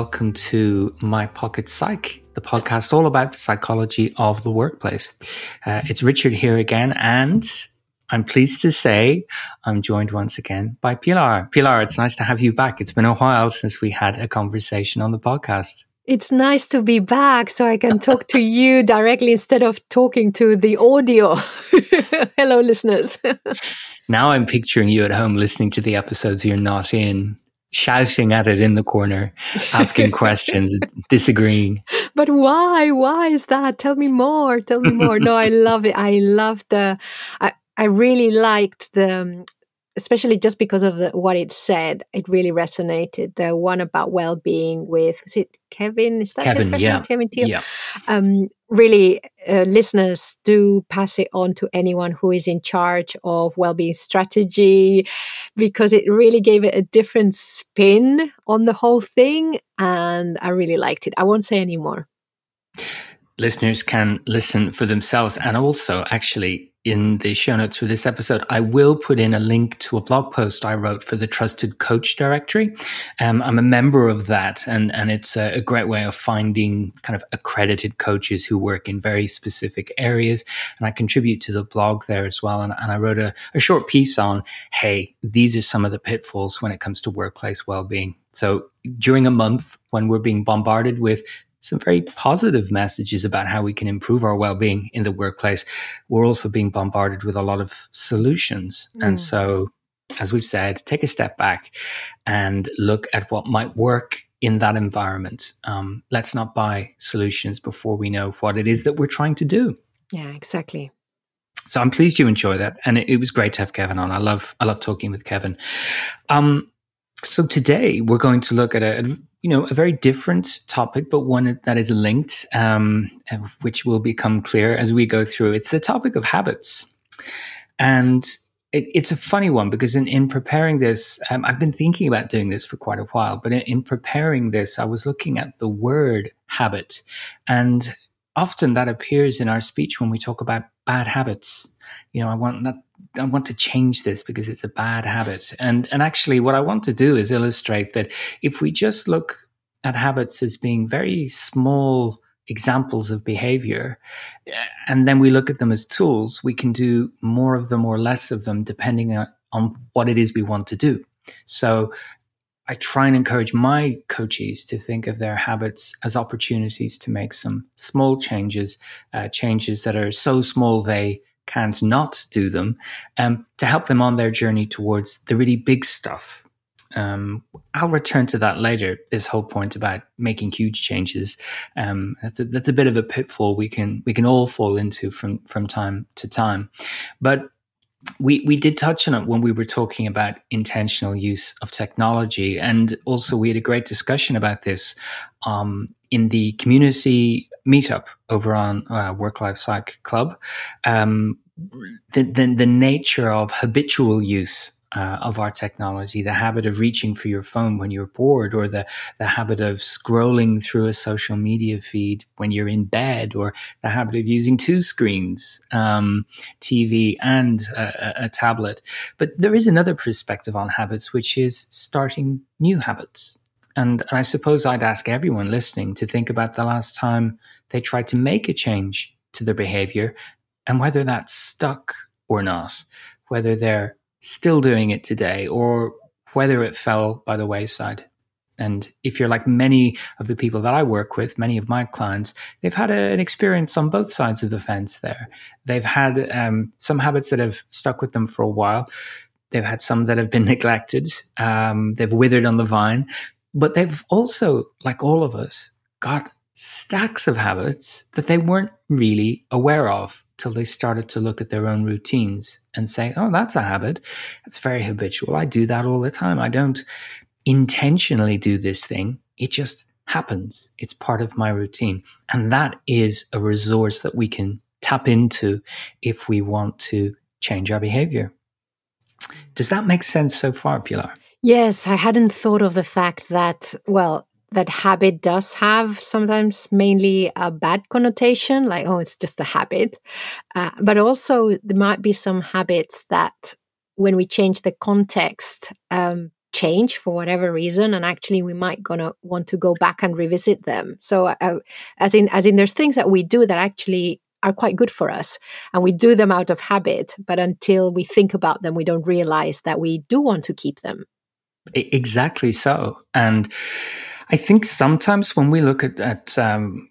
welcome to My Pocket Psych, the podcast all about the psychology of the workplace. Uh, it's Richard here again, and I'm pleased to say I'm joined once again by Pilar. Pilar, it's nice to have you back. It's been a while since we had a conversation on the podcast. It's nice to be back so I can talk to you directly instead of talking to the audio. Hello, listeners. now I'm picturing you at home listening to the episodes you're not in, shouting at it in the corner, asking questions, disagreeing. But why? Why is that? Tell me more. Tell me more. no, I love it. I love the. I, I really liked the um, especially just because of the, what it said, it really resonated. The one about well-being with is it Kevin? Is that Kevin? Yeah, Kevin Thiel? Yeah. Um, really, uh, listeners do pass it on to anyone who is in charge of well-being strategy, because it really gave it a different spin on the whole thing, and I really liked it. I won't say any more. Listeners can listen for themselves, and also actually in the show notes for this episode, I will put in a link to a blog post I wrote for the Trusted Coach Directory. Um, I'm a member of that, and, and it's a, a, great way of finding kind of accredited coaches who work in very specific areas. And I contribute to the blog there as well. And, and I wrote a, a short piece on hey, these are some of the pitfalls when it comes to workplace well being. So during a month when we're being bombarded with some very positive messages about how we can improve our well-being in the workplace. We're also being bombarded with a lot of solutions. Mm. and so as we've said take a step back and look at what might work in that environment. Um, let's not buy solutions before we know what it is that we're trying to do. Yeah exactly. So i'm pleased you enjoy that. And it, it was great to have kevin on. I love i love talking with kevin. Um, so today we're going to look at a, you know, a very different topic, but one that is linked, um, which will become clear as we go through. It's the topic of habits. And it, it's a funny one because in, in preparing this, um, I've been thinking about doing this for quite a while, but in, in preparing this, I was looking at the word habit. And often that appears in our speech when we talk about bad habits. You know, I want that I want to change this because it's a bad habit. And and actually what I want to do is illustrate that if we just look at habits as being very small examples of behavior and then we look at them as tools, we can do more of them or less of them depending on, on what it is we want to do. So I try and encourage my coaches to think of their habits as opportunities to make some small changes, uh, changes that are so small they can't not do them um, to help them on their journey towards the really big stuff. Um, I'll return to that later. This whole point about making huge changes um, that's a, that's a bit of a pitfall we can we can all fall into from from time to time. But we we did touch on it when we were talking about intentional use of technology, and also we had a great discussion about this um, in the community meetup over on uh, Work Life Psych Club, um, the, the, the nature of habitual use uh, of our technology, the habit of reaching for your phone when you're bored, or the, the habit of scrolling through a social media feed when you're in bed, or the habit of using two screens, um, TV and a, a, tablet. But there is another perspective on habits, which is starting new habits. And, I suppose I'd ask everyone listening to think about the last time they tried to make a change to their behavior and whether that's stuck or not, whether they're still doing it today or whether it fell by the wayside. And if you're like many of the people that I work with, many of my clients, they've had a, an experience on both sides of the fence there. They've had um, some habits that have stuck with them for a while. They've had some that have been neglected. Um, they've withered on the vine. But they've also, like all of us, got stacks of habits that they weren't really aware of till they started to look at their own routines and say, oh, that's a habit. That's very habitual. I do that all the time. I don't intentionally do this thing. It just happens. It's part of my routine. And that is a resource that we can tap into if we want to change our behavior. Does that make sense so far, Pilar? Yes, I hadn't thought of the fact that, well, that habit does have sometimes mainly a bad connotation, like, oh, it's just a habit. Uh, but also, there might be some habits that, when we change the context, um, change for whatever reason and actually we might gonna want to go back and revisit them so uh, as in as in there's things that we do that actually are quite good for us and we do them out of habit but until we think about them we don't realize that we do want to keep them exactly so. And i think sometimes when we look at, at um,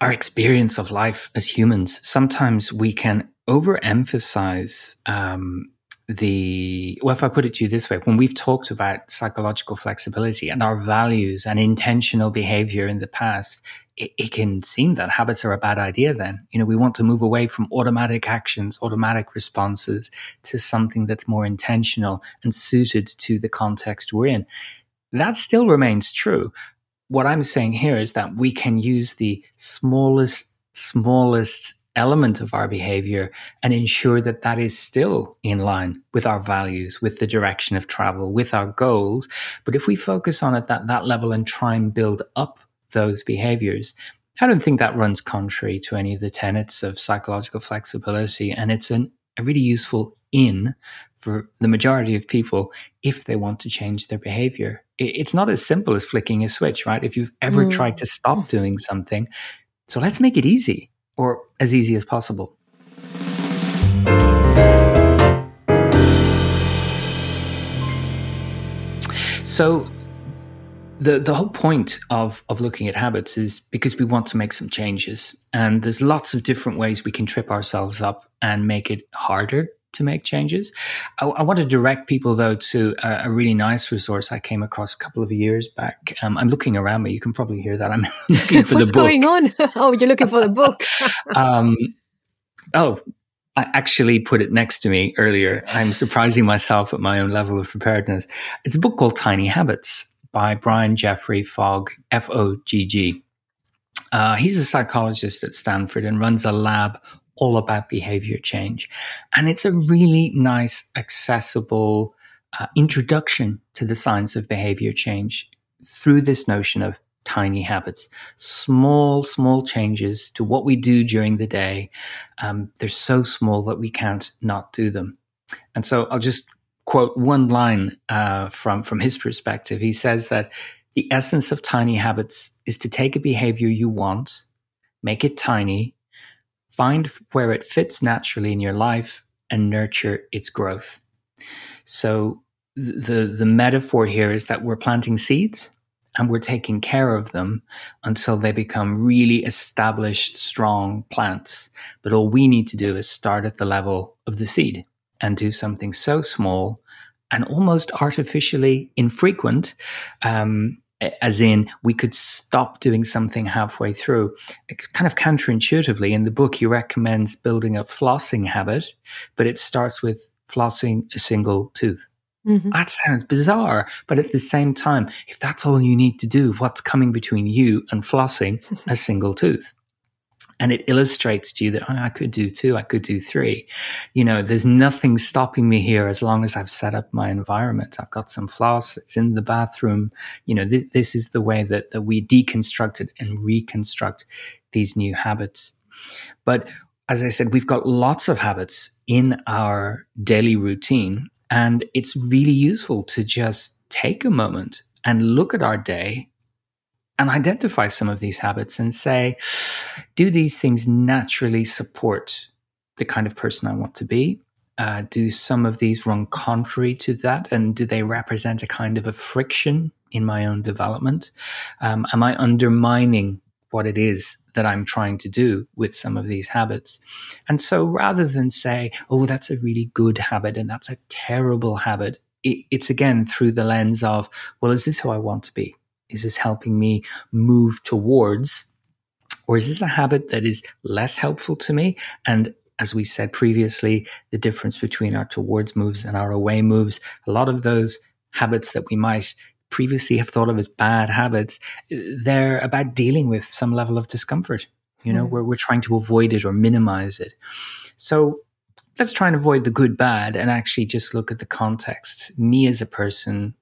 our experience of life as humans sometimes we can overemphasize um, the well if i put it to you this way when we've talked about psychological flexibility and our values and intentional behavior in the past it, it, can seem that habits are a bad idea then. You know we want to move away from automatic actions automatic responses to something that's more intentional and suited to the context we're in. That still remains true. What i'm saying here is that we can use the smallest smallest element of our behavior and ensure that that is still in line with our values, with the direction of travel, with our goals. But if we focus on it at that level and try and build up those behaviors, I don't think that runs contrary to any of the tenets of psychological flexibility. And it's an, a really useful in for the majority of people if they want to change their behavior. It's not as simple as flicking a switch, right? If you've ever mm. tried to stop doing something, so let's make it easy or as easy as possible. So the the whole point of of looking at habits is because we want to make some changes and there's lots of different ways we can trip ourselves up and make it harder to make changes. I, I want to direct people though to a, a, really nice resource I came across a couple of years back. Um, I'm looking around me. You can probably hear that. I'm looking for What's the book. going on? oh, you're looking for the book. um, oh, I actually put it next to me earlier. I'm surprising myself at my own level of preparedness. It's a book called Tiny Habits by Brian Jeffrey Fogg, F O G G. Uh, he's a psychologist at Stanford and runs a lab all about behavior change. And it's a really nice, accessible uh, introduction to the science of behavior change through this notion of tiny habits, small, small changes to what we do during the day. Um, they're so small that we can't not do them. And so I'll just quote one line uh, from, from his perspective. He says that the essence of tiny habits is to take a behavior you want, make it tiny, find where it fits naturally in your life and nurture its growth. So the the metaphor here is that we're planting seeds and we're taking care of them until they become really established strong plants but all we need to do is start at the level of the seed and do something so small and almost artificially infrequent um, as in we could stop doing something halfway through. kind of counterintuitively, in the book, he recommends building a flossing habit, but it starts with flossing a single tooth. Mm-hmm. That sounds bizarre, but at the same time, if that's all you need to do, what's coming between you and flossing a single tooth? And it illustrates to you that oh, I could do two, I could do three. You know, there's nothing stopping me here as long as I've set up my environment. I've got some floss, it's in the bathroom. You know, this, this is the way that, that we deconstruct it and reconstruct these new habits. But as I said, we've got lots of habits in our daily routine, and it's really useful to just take a moment and look at our day and identify some of these habits and say, do these things naturally support the kind of person I want to be? Uh, do some of these run contrary to that? And do they represent a kind of a friction in my own development? Um, am I undermining what it is that I'm trying to do with some of these habits? And so rather than say, oh, that's a really good habit and that's a terrible habit, it, it's again through the lens of, well, is this who I want to be? Is this helping me move towards? Or is this a habit that is less helpful to me? And as we said previously, the difference between our towards moves and our away moves, a lot of those habits that we might previously have thought of as bad habits, they're about dealing with some level of discomfort. You know, mm. where we're trying to avoid it or minimize it. So let's try and avoid the good bad and actually just look at the context. Me as a person,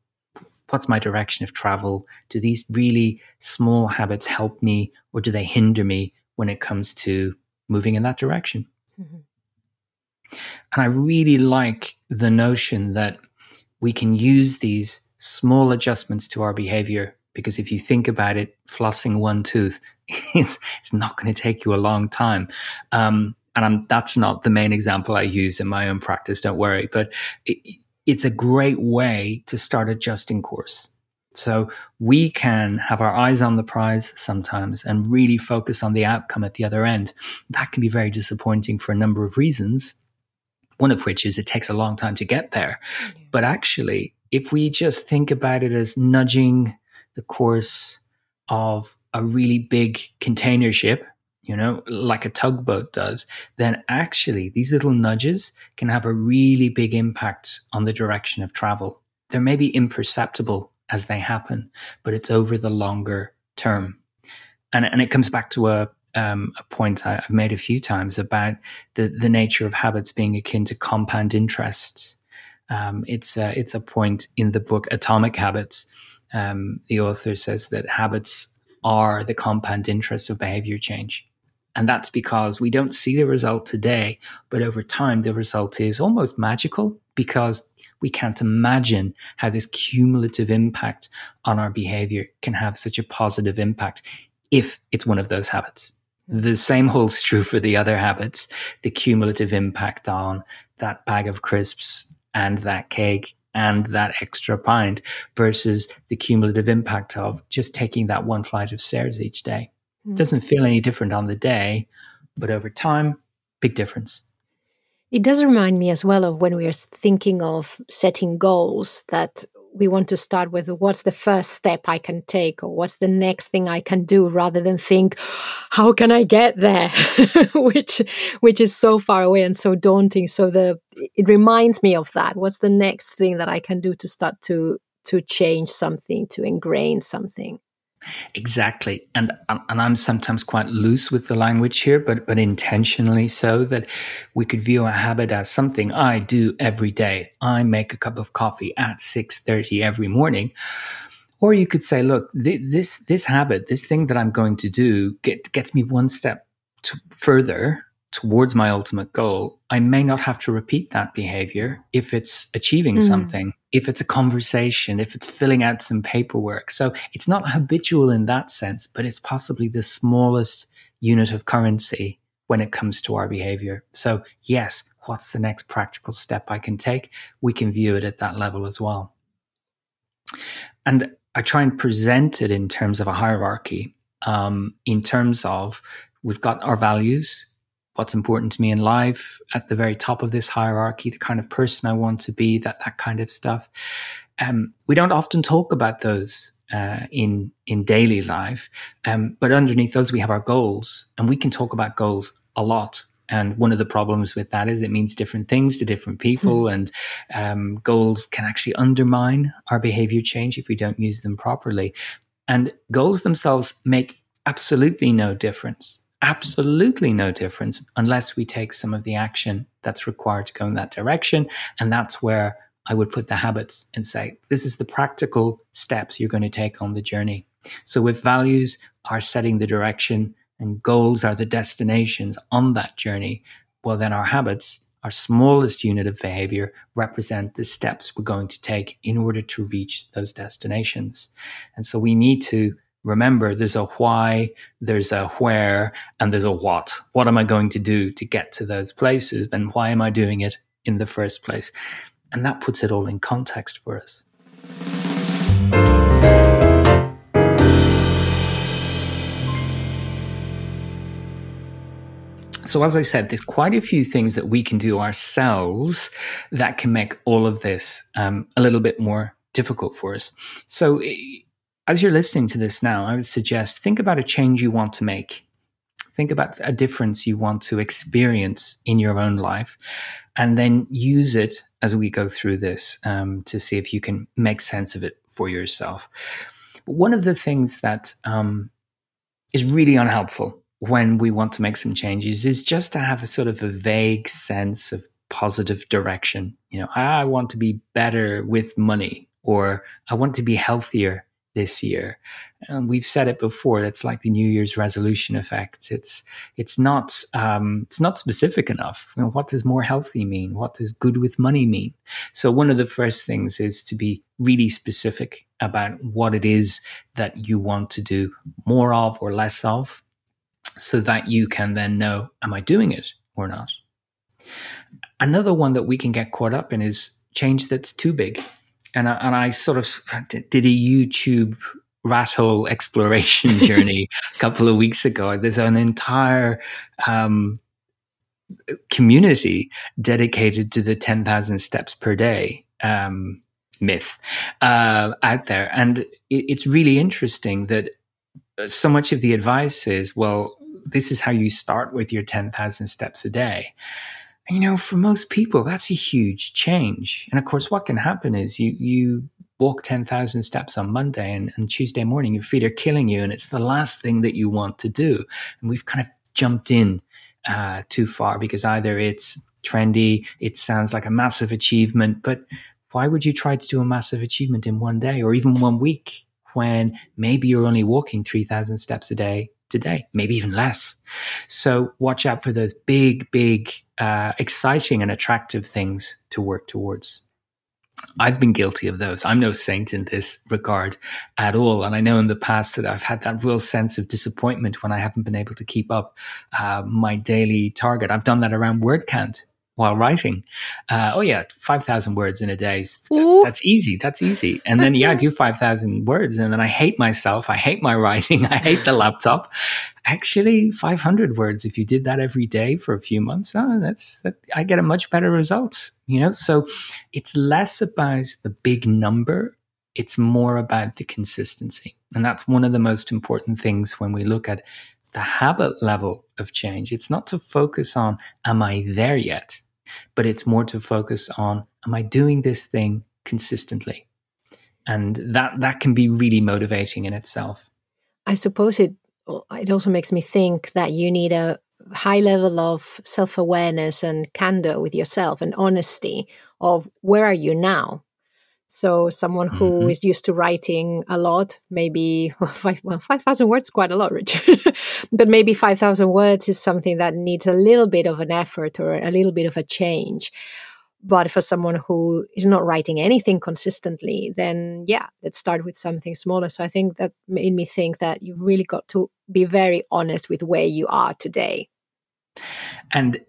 what's my direction of travel? Do these really small habits help me or do they hinder me when it comes to moving in that direction? Mm-hmm. And I really like the notion that we can use these small adjustments to our behavior. Because if you think about it, flossing one tooth, it's, it's not going to take you a long time. Um, and I'm, that's not the main example I use in my own practice, don't worry. But it, it's a great way to start adjusting course. So we can have our eyes on the prize sometimes and really focus on the outcome at the other end. That can be very disappointing for a number of reasons. One of which is it takes a long time to get there. But actually, if we just think about it as nudging the course of a really big container ship, you know, like a tugboat does, then actually these little nudges can have a really big impact on the direction of travel. They may be imperceptible as they happen, but it's over the longer term. And, and it comes back to a, um, a point I, have made a few times about the, the nature of habits being akin to compound interest. Um, it's, a, it's a point in the book Atomic Habits. Um, the author says that habits are the compound interest of behavior change. And that's because we don't see the result today, but over time, the result is almost magical because we can't imagine how this cumulative impact on our behavior can have such a positive impact if it's one of those habits. The same holds true for the other habits, the cumulative impact on that bag of crisps and that cake and that extra pint versus the cumulative impact of just taking that one flight of stairs each day. Mm. Doesn't feel any different on the day, but over time, big difference. It does remind me as well of when we are thinking of setting goals that we want to start with what's the first step I can take or what's the next thing I can do rather than think how can I get there which which is so far away and so daunting so the it reminds me of that what's the next thing that I can do to start to to change something to ingrain something Exactly, and and I'm sometimes quite loose with the language here, but but intentionally so that we could view a habit as something I do every day. I make a cup of coffee at six thirty every morning, or you could say, look, th- this this habit, this thing that I'm going to do, get, gets me one step further towards my ultimate goal, I may not have to repeat that behavior if it's achieving mm. something, if it's a conversation, if it's filling out some paperwork. So it's not habitual in that sense, but it's possibly the smallest unit of currency when it comes to our behavior. So, yes, what's the next practical step I can take? We can view it at that level as well. And I try and present it in terms of a hierarchy, um, in terms of we've got our values, what's important to me in life at the very top of this hierarchy, the kind of person I want to be, that that kind of stuff. Um, we don't often talk about those uh, in in daily life, um, but underneath those we have our goals, and we can talk about goals a lot. And one of the problems with that is it means different things to different people, mm. and um, goals can actually undermine our behavior change if we don't use them properly. And goals themselves make absolutely no difference absolutely no difference unless we take some of the action that's required to go in that direction. And that's where I would put the habits and say, this is the practical steps you're going to take on the journey. So if values are setting the direction and goals are the destinations on that journey, well, then our habits, our smallest unit of behavior, represent the steps we're going to take in order to reach those destinations. And so we need to remember there's a why, there's a where, and there's a what. What am I going to do to get to those places? And why am I doing it in the first place? And that puts it all in context for us. So, as I said, there's quite a few things that we can do ourselves that can make all of this um, a little bit more difficult for us. So, as you're listening to this now, I would suggest think about a change you want to make. Think about a difference you want to experience in your own life, and then use it as we go through this um, to see if you can make sense of it for yourself. But one of the things that um, is really unhelpful when we want to make some changes is just to have a sort of a vague sense of positive direction. You know, I want to be better with money, or I want to be healthier this year. And we've said it before. It's like the New Year's resolution effect. It's it's not um, it's not specific enough. You know, what does more healthy mean? What does good with money mean? So one of the first things is to be really specific about what it is that you want to do more of or less of, so that you can then know: Am I doing it or not? Another one that we can get caught up in is change that's too big and I, and I sort of did a YouTube rat hole exploration journey a couple of weeks ago. There's an entire um, community dedicated to the 10,000 steps per day um, myth uh, out there. And it, it's really interesting that uh, so much of the advice is, well, this is how you start with your 10,000 steps a day you know, for most people, that's a huge change. And of course, what can happen is you you walk ten thousand steps on Monday, and, and Tuesday morning your feet are killing you, and it's the last thing that you want to do. And we've kind of jumped in uh, too far because either it's trendy, it sounds like a massive achievement, but why would you try to do a massive achievement in one day or even one week when maybe you're only walking 3,000 steps a day today, maybe even less. So watch out for those big, big, uh, exciting and attractive things to work towards. I've been guilty of those. I'm no saint in this regard at all. And I know in the past that I've had that real sense of disappointment when I haven't been able to keep up uh, my daily target. I've done that around word count while writing. Uh, oh yeah, five thousand words in a day. That's easy. That's easy. And then yeah, I do five thousand words, and then I hate myself. I hate my writing. I hate the laptop. Actually, five hundred words. If you did that every day for a few months, oh, that's that, I get a much better result. You know, so it's less about the big number. It's more about the consistency, and that's one of the most important things when we look at the habit level of change. It's not to focus on, am I there yet? But it's more to focus on am I doing this thing consistently? And that that can be really motivating in itself. I suppose it it also makes me think that you need a high level of self-awareness and candor with yourself and honesty of where are you now so someone who mm-hmm. is used to writing a lot, maybe five well, five thousand words, quite a lot, Richard. but maybe five thousand words is something that needs a little bit of an effort or a little bit of a change. But for someone who is not writing anything consistently, then yeah, let's start with something smaller. So I think that made me think that you've really got to be very honest with where you are today. And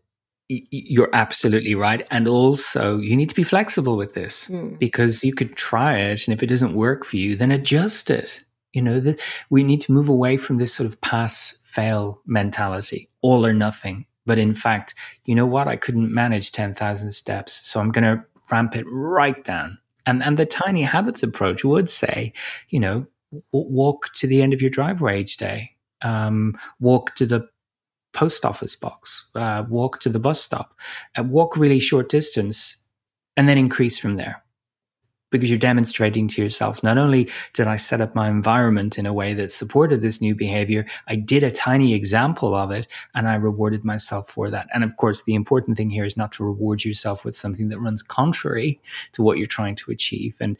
you're absolutely right. And also, you need to be flexible with this mm. because you could try it. And if it doesn't work for you, then adjust it. You know, that we need to move away from this sort of pass fail mentality, all or nothing. But in fact, you know what? I couldn't manage 10,000 steps. So I'm going to ramp it right down. And, and the tiny habits approach would say, you know, walk to the end of your driveway each day. Um, walk to the post office box, uh, walk to the bus stop, uh, walk really short distance, and then increase from there. Because you're demonstrating to yourself, not only did I set up my environment in a way that supported this new behavior, I did a tiny example of it and I rewarded myself for that. And of course, the important thing here is not to reward yourself with something that runs contrary to what you're trying to achieve. And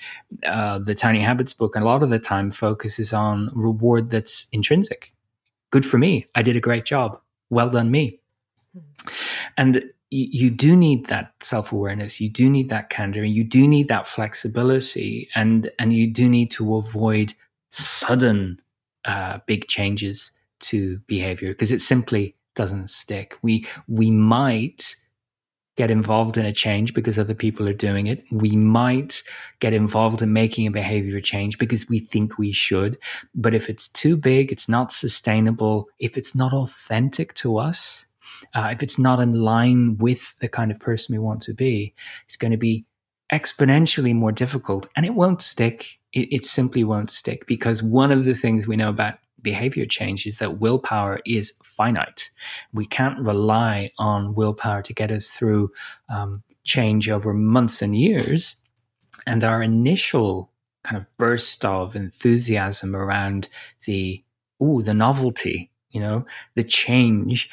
uh, the Tiny Habits book, a lot of the time, focuses on reward that's intrinsic. Good for me. I did a great job well done me. And you do need that self-awareness. You do need that candor. And you do need that flexibility. And and you do need to avoid sudden uh, big changes to behavior because it simply doesn't stick. We we might get involved in a change because other people are doing it. We might get involved in making a behavior change because we think we should. But if it's too big, it's not sustainable, if it's not authentic to us, uh, if it's not in line with the kind of person we want to be, it's going to be exponentially more difficult and it won't stick. It, it simply won't stick because one of the things we know about behavior change is that willpower is finite. We can't rely on willpower to get us through um, change over months and years. And our initial kind of burst of enthusiasm around the ooh, the novelty, you know, the change,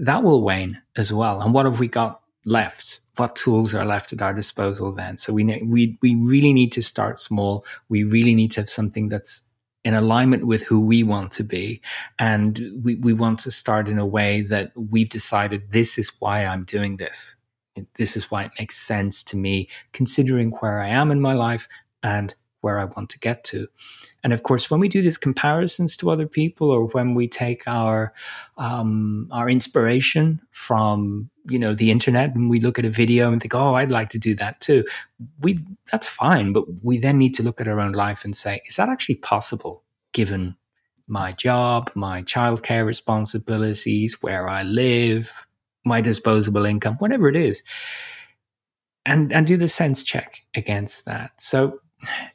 that will wane as well. And what have we got left? What tools are left at our disposal then? So we we we really need to start small. We really need to have something that's in alignment with who we want to be. And we, we want to start in a way that we've decided this is why I'm doing this. This is why it makes sense to me, considering where I am in my life and where I want to get to. And of course, when we do these comparisons to other people, or when we take our um, our inspiration from you know the internet, and we look at a video and think, "Oh, I'd like to do that too," we that's fine. But we then need to look at our own life and say, "Is that actually possible?" Given my job, my childcare responsibilities, where I live, my disposable income, whatever it is, and and do the sense check against that. So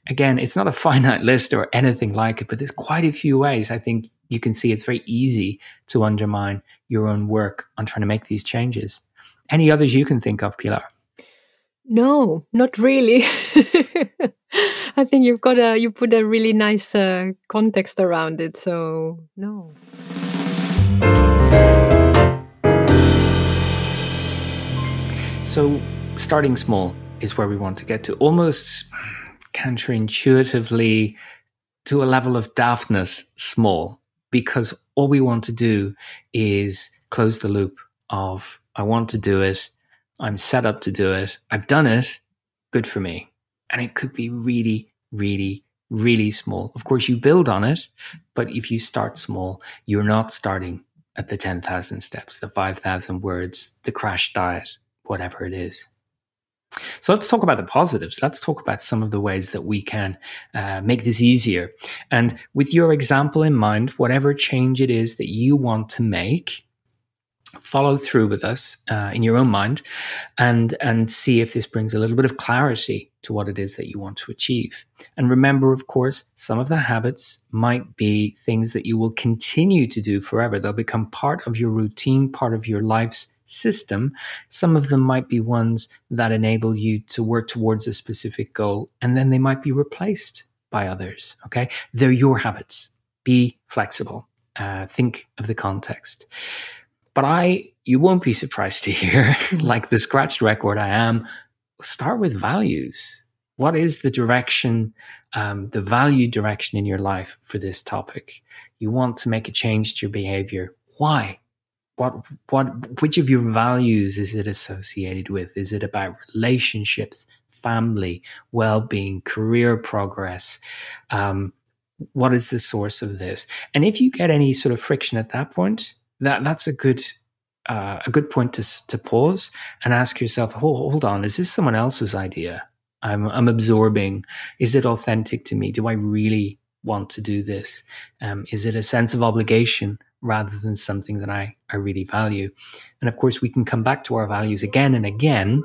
again, it's not a finite list or anything like it, but there's quite a few ways I think you can see it's very easy to undermine your own work on trying to make these changes. Any others you can think of, Pilar? No, not really. I think you've got a you put a really nice uh, context around it. So no. So starting small is where we want to get to. Almost counterintuitively to a level of daftness small because all we want to do is close the loop of I want to do it, I'm set up to do it, I've done it, good for me. And it could be really, really, really small. Of course, you build on it, but if you start small, you're not starting at the 10,000 steps, the 5,000 words, the crash diet, whatever it is. So let's talk about the positives. Let's talk about some of the ways that we can uh, make this easier. And with your example in mind, whatever change it is that you want to make, follow through with us uh, in your own mind and and see if this brings a little bit of clarity to what it is that you want to achieve and remember of course some of the habits might be things that you will continue to do forever they'll become part of your routine part of your life's system. Some of them might be ones that enable you to work towards a specific goal, and then they might be replaced by others. Okay. They're your habits. Be flexible. Uh, think of the context. But I, you won't be surprised to hear, like the scratched record I am, start with values. What is the direction, um, the value direction in your life for this topic? You want to make a change to your behavior. Why? What what which of your values is it associated with? Is it about relationships family well-being career progress? Um, what is the source of this? And if you get any sort of friction at that point that that's a good uh, a good point to to pause and ask yourself oh, hold on is this someone else's idea? I'm i'm absorbing. Is it authentic to me? Do i really want to do this? Um, is it a sense of obligation rather than something that I, I really value. And of course, we can come back to our values again and again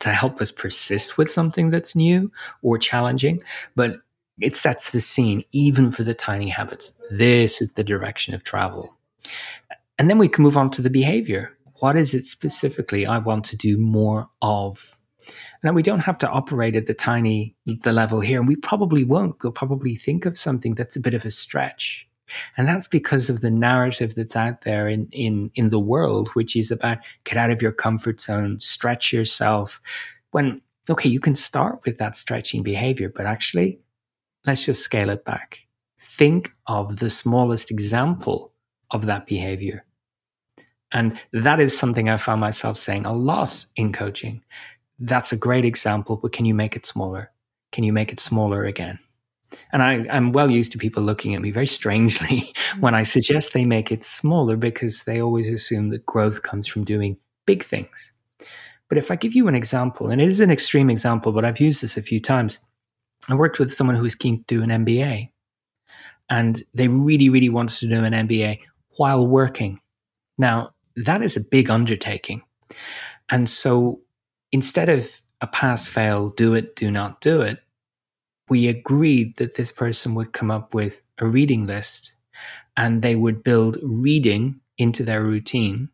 to help us persist with something that's new or challenging. But it sets the scene even for the tiny habits. This is the direction of travel. And then we can move on to the behavior. What is it specifically I want to do more of? Now we don't have to operate at the tiny the level here, and we probably won't. We'll probably think of something that's a bit of a stretch. And that's because of the narrative that's out there in, in, in the world, which is about get out of your comfort zone, stretch yourself. When, okay, you can start with that stretching behavior, but actually, let's just scale it back. Think of the smallest example of that behavior. And that is something I found myself saying a lot in coaching. That's a great example, but can you make it smaller? Can you make it smaller again? And I, am well used to people looking at me very strangely mm. when I suggest they make it smaller because they always assume that growth comes from doing big things. But if I give you an example, and it is an extreme example, but I've used this a few times. I worked with someone who was keen to do an MBA, and they really, really wanted to do an MBA while working. Now, that is a big undertaking. And so instead of a pass fail, do it, do not do it, we agreed that this person would come up with a reading list and they would build reading into their routine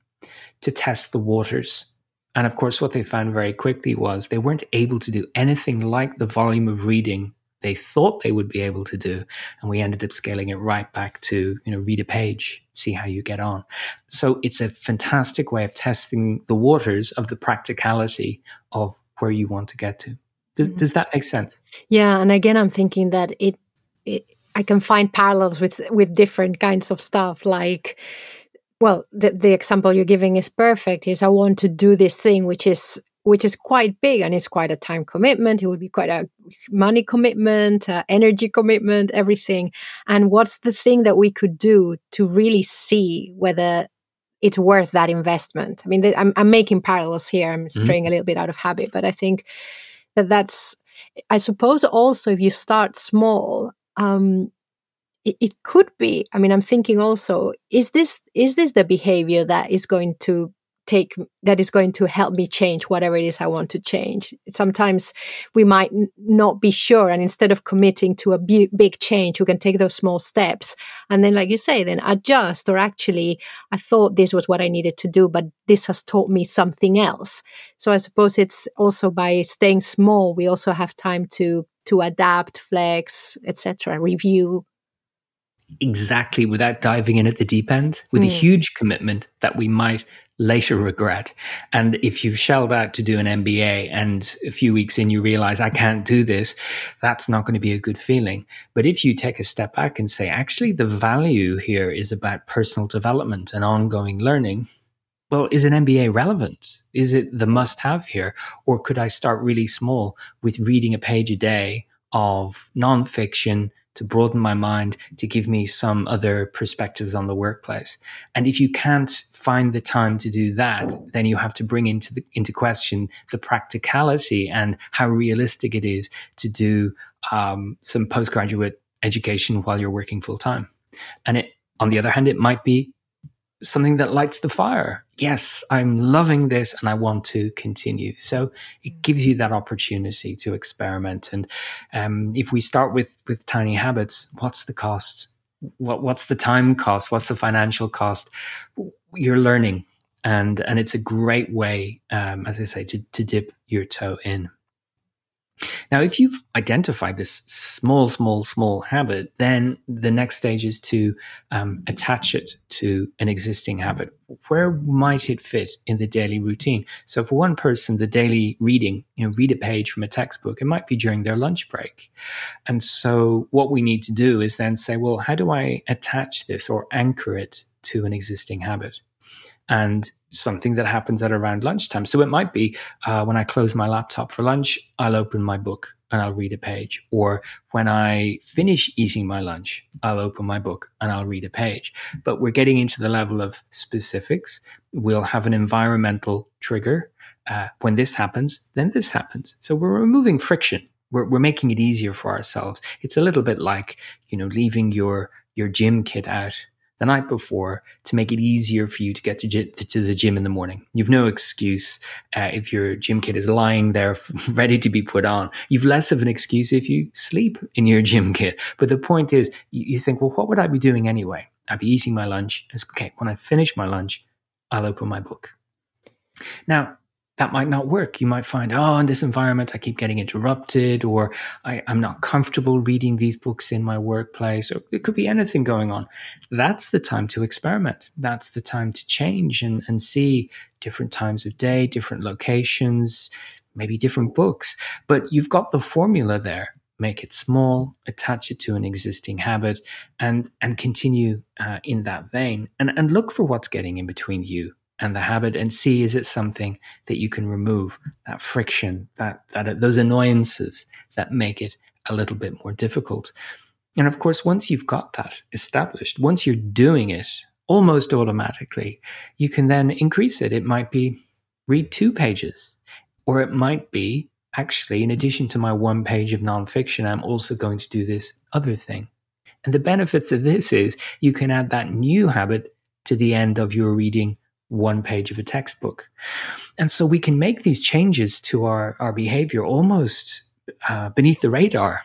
to test the waters. And of course, what they found very quickly was they weren't able to do anything like the volume of reading they thought they would be able to do. And we ended up scaling it right back to, you know, read a page, see how you get on. So it's a fantastic way of testing the waters of the practicality of where you want to get to. Does, mm-hmm. does that make sense? Yeah, and again, I'm thinking that it, it I can find parallels with with different kinds of stuff like well the, the example you're giving is perfect is i want to do this thing which is which is quite big and it's quite a time commitment it would be quite a money commitment uh, energy commitment everything and what's the thing that we could do to really see whether it's worth that investment i mean i'm, I'm making parallels here i'm mm-hmm. straying mm-hmm. a little bit out of habit but i think that that's i suppose also if you start small um, it, it could be i mean i'm thinking also is this is this the behavior that is going to take that is going to help me change whatever it is I want to change. Sometimes we might n- not be sure, and instead of committing to a bu- big change, we can take those small steps, and then, like you say, then adjust. Or actually, I thought this was what I needed to do, but this has taught me something else. So I suppose it's also by staying small, we also have time to to adapt, flex, etc., review exactly without diving in at the deep end with mm. a huge commitment that we might later regret. And if you've shelled out to do an MBA and a few weeks in you realize I can't do this, that's not going to be a good feeling. But if you take a step back and say, actually, the value here is about personal development and ongoing learning. Well, is an MBA relevant? Is it the must have here? Or could I start really small with reading a page a day of nonfiction to broaden my mind, to give me some other perspectives on the workplace. And if you can't find the time to do that, then you have to bring into the, into question the practicality and how realistic it is to do um, some postgraduate education while you're working full time. And it, on the other hand, it might be something that lights the fire. Yes, I'm loving this and I want to continue. So it gives you that opportunity to experiment. And um, if we start with with tiny habits, what's the cost? What what's the time cost? What's the financial cost? You're learning, and and it's a great way, um, as I say, to to dip your toe in. Now, if you've identified this small, small, small habit, then the next stage is to um, attach it to an existing habit. Where might it fit in the daily routine? So, for one person, the daily reading, you know, read a page from a textbook, it might be during their lunch break. And so, what we need to do is then say, well, how do I attach this or anchor it to an existing habit? And something that happens at around lunchtime. So it might be uh, when I close my laptop for lunch, I'll open my book and I'll read a page. Or when I finish eating my lunch, I'll open my book and I'll read a page. But we're getting into the level of specifics. We'll have an environmental trigger. Uh, when this happens, then this happens. So we're removing friction. We're, we're making it easier for ourselves. It's a little bit like, you know, leaving your, your gym kit out the night before to make it easier for you to get to, to the gym in the morning. You've no excuse uh, if your gym kit is lying there ready to be put on. You've less of an excuse if you sleep in your gym kit. But the point is, you, you think, well, what would I be doing anyway? I'd be eating my lunch. It's okay. When I finish my lunch, I'll open my book. Now, that might not work. You might find, oh, in this environment, I keep getting interrupted, or I, am not comfortable reading these books in my workplace, or it could be anything going on. That's the time to experiment. That's the time to change and, and see different times of day, different locations, maybe different books. But you've got the formula there. Make it small, attach it to an existing habit, and and continue uh, in that vein, and and look for what's getting in between you and the habit and see is it something that you can remove that friction that that those annoyances that make it a little bit more difficult? And of course once you've got that established once you're doing it almost automatically you can then increase it. It might be read two pages or it might be actually in addition to my one page of nonfiction i'm also going to do this other thing. And the benefits of this is you can add that new habit to the end of your reading one page of a textbook. And so we can make these changes to our, our behavior almost uh, beneath the radar.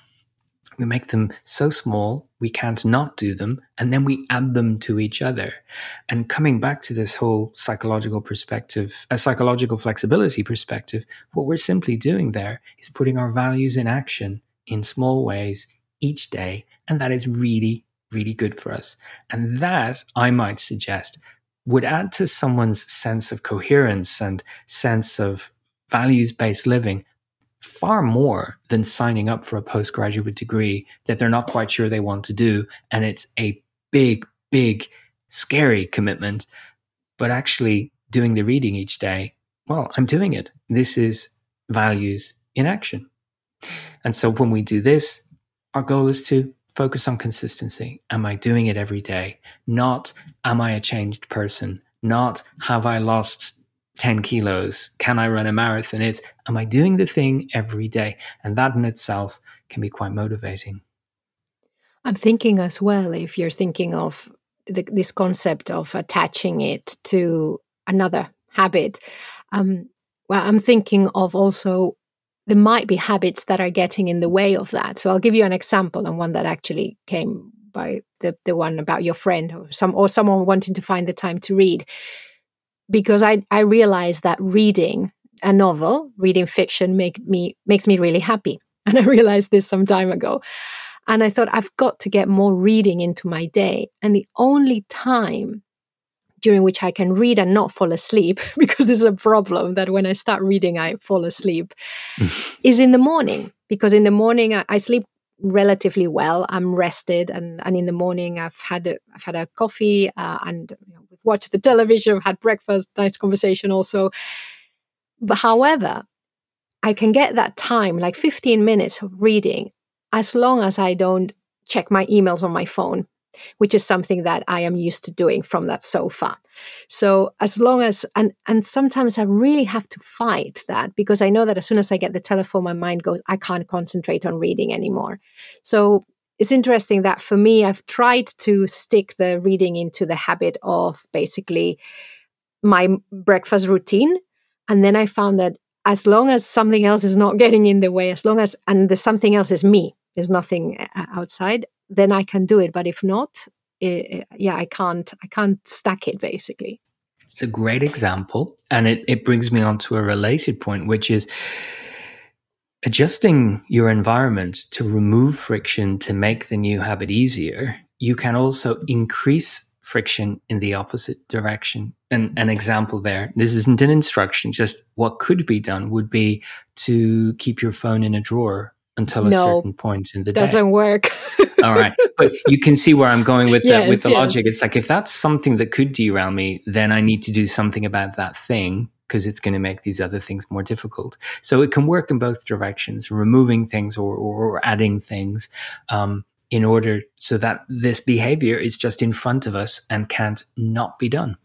We make them so small, we can't not do them, and then we add them to each other. And coming back to this whole psychological perspective, a psychological flexibility perspective, what we're simply doing there is putting our values in action in small ways each day. And that is really, really good for us. And that, I might suggest, would add to someone's sense of coherence and sense of values based living far more than signing up for a postgraduate degree that they're not quite sure they want to do. And it's a big, big, scary commitment. But actually doing the reading each day, well, I'm doing it. This is values in action. And so when we do this, our goal is to focus on consistency. Am I doing it every day? Not, am I a changed person? Not, have I lost 10 kilos? Can I run a marathon? It's, am I doing the thing every day? And that in itself can be quite motivating. I'm thinking as well, if you're thinking of the, this concept of attaching it to another habit, um, well, I'm thinking of also there might be habits that are getting in the way of that. So I'll give you an example and one that actually came by the, the one about your friend or some or someone wanting to find the time to read. Because I, I realized that reading a novel, reading fiction make me makes me really happy. And I realized this some time ago. And I thought I've got to get more reading into my day. And the only time during which I can read and not fall asleep, because this is a problem that when I start reading, I fall asleep, is in the morning. Because in the morning, I, I sleep relatively well. I'm rested, and, and in the morning, I've had a, I've had a coffee uh, and you know, we've watched the television, I've had breakfast, nice conversation also. But however, I can get that time, like 15 minutes of reading, as long as I don't check my emails on my phone which is something that I am used to doing from that sofa. So as long as and and sometimes I really have to fight that because I know that as soon as I get the telephone, my mind goes, I can't concentrate on reading anymore. So it's interesting that for me, I've tried to stick the reading into the habit of basically my breakfast routine. And then I found that as long as something else is not getting in the way, as long as, and the something else is me, there's nothing uh, outside, then I can do it. But if not, it, yeah, I can't. I can't stack it basically. It's a great example, and it it brings me on to a related point, which is adjusting your environment to remove friction to make the new habit easier. You can also increase friction in the opposite direction. And an example there, this isn't an instruction, just what could be done would be to keep your phone in a drawer until a no, certain point in the day. Doesn't work. All right, but you can see where I'm going with yes, with the yes. logic. It's like if that's something that could derail me, then I need to do something about that thing because it's going to make these other things more difficult. So it can work in both directions, removing things or, or adding things. Um, in order so that this behavior is just in front of us and can't not be done.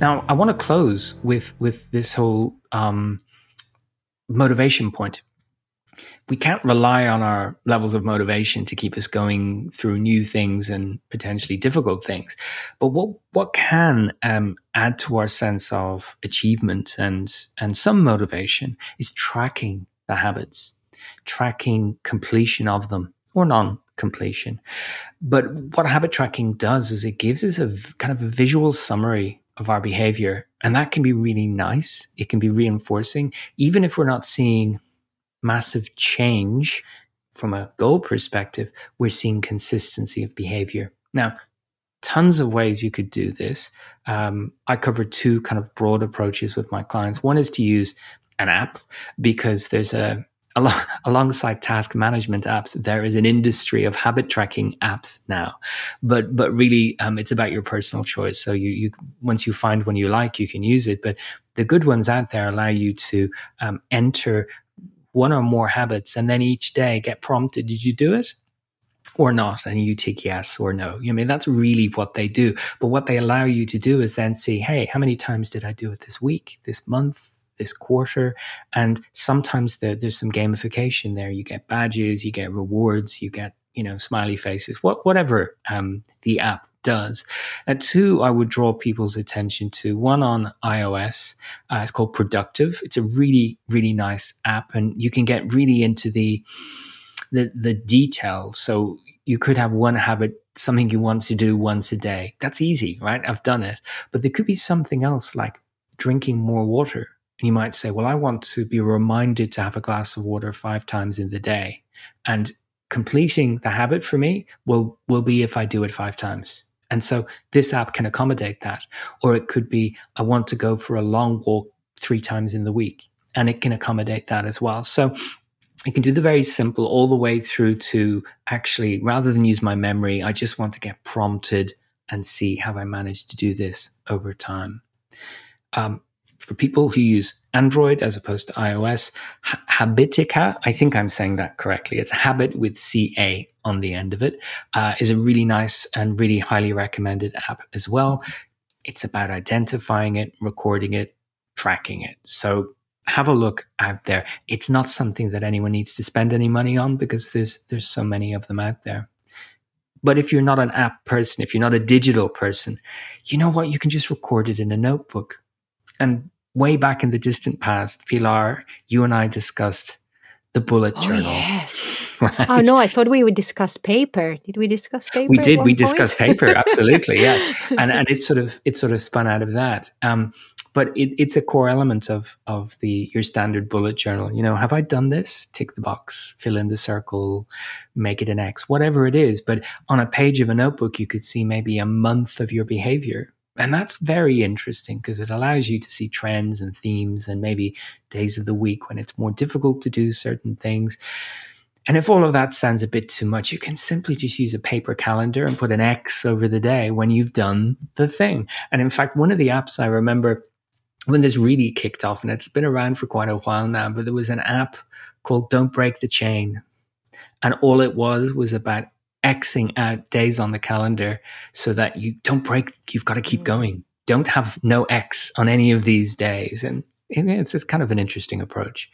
Now, I want to close with with this whole um, motivation point. We can't rely on our levels of motivation to keep us going through new things and potentially difficult things. But what what can um, add to our sense of achievement and and some motivation is tracking the habits, tracking completion of them or non completion. But what habit tracking does is it gives us a kind of a visual summary of our behavior. And that can be really nice. It can be reinforcing, even if we're not seeing massive change from a goal perspective, we're seeing consistency of behavior. Now, tons of ways you could do this. Um, I cover two kind of broad approaches with my clients. One is to use an app because there's a alongside task management apps, there is an industry of habit tracking apps now. But but really, um, it's about your personal choice. So you you once you find one you like, you can use it. But the good ones out there allow you to um, enter one or more habits, and then each day get prompted: Did you do it? Or not, and you tick yes or no. I mean, that's really what they do. But what they allow you to do is then see, hey, how many times did I do it this week, this month, this quarter. And sometimes there, there's some gamification there. You get badges, you get rewards, you get, you know, smiley faces, what, whatever um, the app does. And two, I would draw people's attention to one on iOS. Uh, it's called Productive. It's a really, really nice app, and you can get really into the the the detail. So you could have one habit, something you want to do once a day. That's easy, right? I've done it. But there could be something else like drinking more water and you might say, well, I want to be reminded to have a glass of water five times in the day. And completing the habit for me will, will be if I do it five times. And so this app can accommodate that. Or it could be, I want to go for a long walk three times in the week. And it can accommodate that as well. So you can do the very simple all the way through to actually, rather than use my memory, I just want to get prompted and see how I manage to do this over time. Um, for people who use Android as opposed to iOS, Habitica, I think I'm saying that correctly. It's Habit with CA on the end of it. Uh, is a really nice and really highly recommended app as well. It's about identifying it, recording it, tracking it. So have a look out there. It's not something that anyone needs to spend any money on because there's there's so many of them out there. But if you're not an app person, if you're not a digital person, you know what? You can just record it in a notebook. And way back in the distant past, Pilar, you and I discussed the bullet oh, journal. Yes. Right? Oh no, I thought we would discuss paper. Did we discuss paper? We did. We point? discussed paper. Absolutely, yes. And and it's sort of it sort of spun out of that. Um, but it, it's a core element of of the your standard bullet journal. You know, have I done this? Tick the box, fill in the circle, make it an X, whatever it is. But on a page of a notebook, you could see maybe a month of your behavior and that's very interesting because it allows you to see trends and themes and maybe days of the week when it's more difficult to do certain things. And if all of that sounds a bit too much, you can simply just use a paper calendar and put an X over the day when you've done the thing. And in fact, one of the apps I remember when this really kicked off, and it's been around for quite a while now, but there was an app called Don't Break the Chain. And all it was was about Xing out days on the calendar so that you don't break, you've got to keep mm. going. Don't have no X on any of these days. And it's, it's kind of an interesting approach.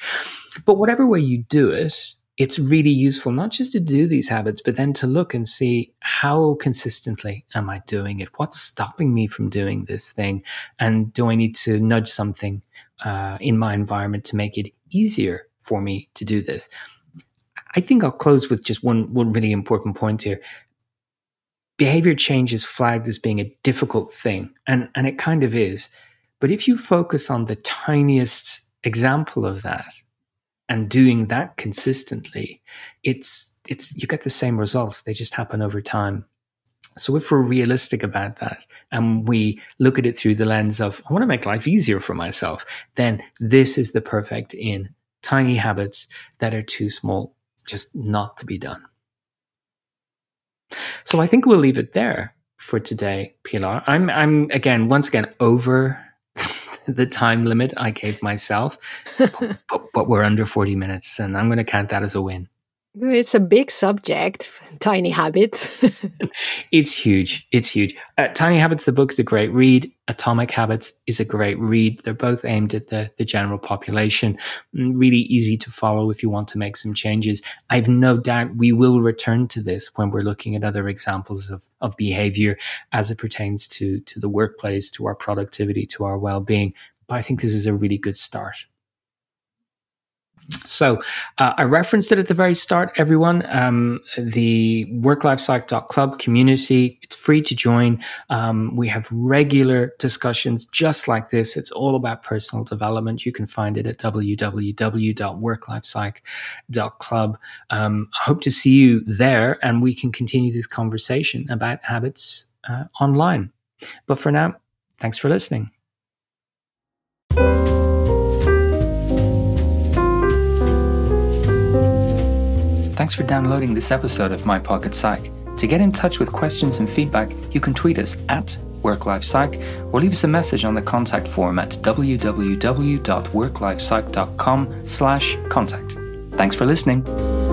But whatever way you do it, it's really useful not just to do these habits, but then to look and see how consistently am I doing it? What's stopping me from doing this thing? And do I need to nudge something uh, in my environment to make it easier for me to do this? I think I'll close with just one one really important point here. Behavior change is flagged as being a difficult thing, and and it kind of is. But if you focus on the tiniest example of that and doing that consistently, it's it's you get the same results. They just happen over time. So if we're realistic about that and we look at it through the lens of I want to make life easier for myself, then this is the perfect in tiny habits that are too small just not to be done. So I think we'll leave it there for today, Pilar. I'm I'm again once again over the time limit I gave myself, but, but, we're under 40 minutes, and I'm going to count that as a win. It's a big subject, tiny habits. it's huge. It's huge. Uh, tiny Habits, the book is a great read. Atomic Habits is a great read. They're both aimed at the, the general population. Mm, really easy to follow if you want to make some changes. I've no doubt we will return to this when we're looking at other examples of, of behavior as it pertains to, to the workplace, to our productivity, to our well being. But I think this is a really good start. So uh, I referenced it at the very start, everyone. Um, the worklifepsych.club community, it's free to join. Um, we have regular discussions just like this. It's all about personal development. You can find it at www.worklifepsych.club. Um, I hope to see you there and we can continue this conversation about habits uh, online. But for now, thanks for listening. Thanks for downloading this episode of My Pocket Psych. To get in touch with questions and feedback, you can tweet us at WorkLifePsych or leave us a message on the contact form at www.worklifepsych.com slash contact. Thanks for listening.